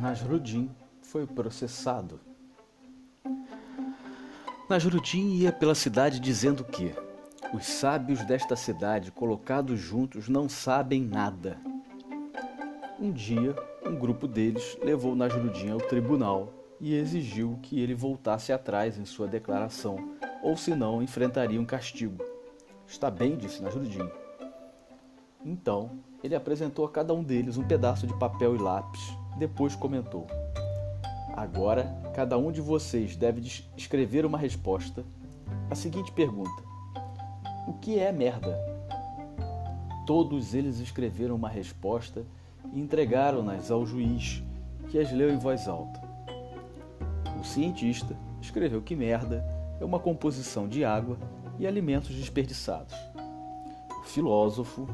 Nasruddin foi processado. Nasruddin ia pela cidade dizendo que os sábios desta cidade, colocados juntos, não sabem nada. Um dia, um grupo deles levou Nasruddin ao tribunal e exigiu que ele voltasse atrás em sua declaração, ou senão enfrentaria um castigo. Está bem, disse Nasruddin. Então, ele apresentou a cada um deles um pedaço de papel e lápis. Depois comentou: Agora, cada um de vocês deve escrever uma resposta à seguinte pergunta: O que é merda? Todos eles escreveram uma resposta e entregaram-nas ao juiz, que as leu em voz alta. O cientista escreveu que merda é uma composição de água e alimentos desperdiçados. O filósofo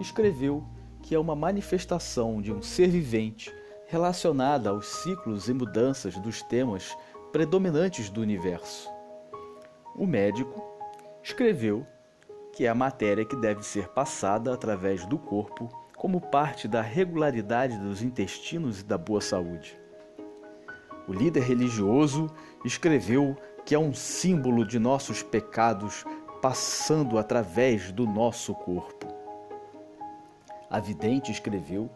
escreveu que é uma manifestação de um ser vivente relacionada aos ciclos e mudanças dos temas predominantes do universo. O médico escreveu que é a matéria que deve ser passada através do corpo como parte da regularidade dos intestinos e da boa saúde. O líder religioso escreveu que é um símbolo de nossos pecados passando através do nosso corpo. A vidente escreveu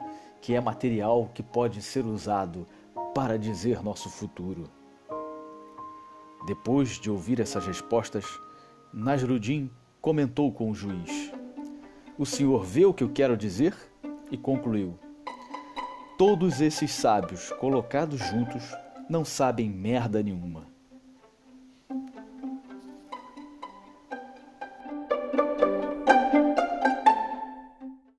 que é material que pode ser usado para dizer nosso futuro. Depois de ouvir essas respostas, Nasruddin comentou com o juiz: O senhor vê o que eu quero dizer? E concluiu: Todos esses sábios colocados juntos não sabem merda nenhuma.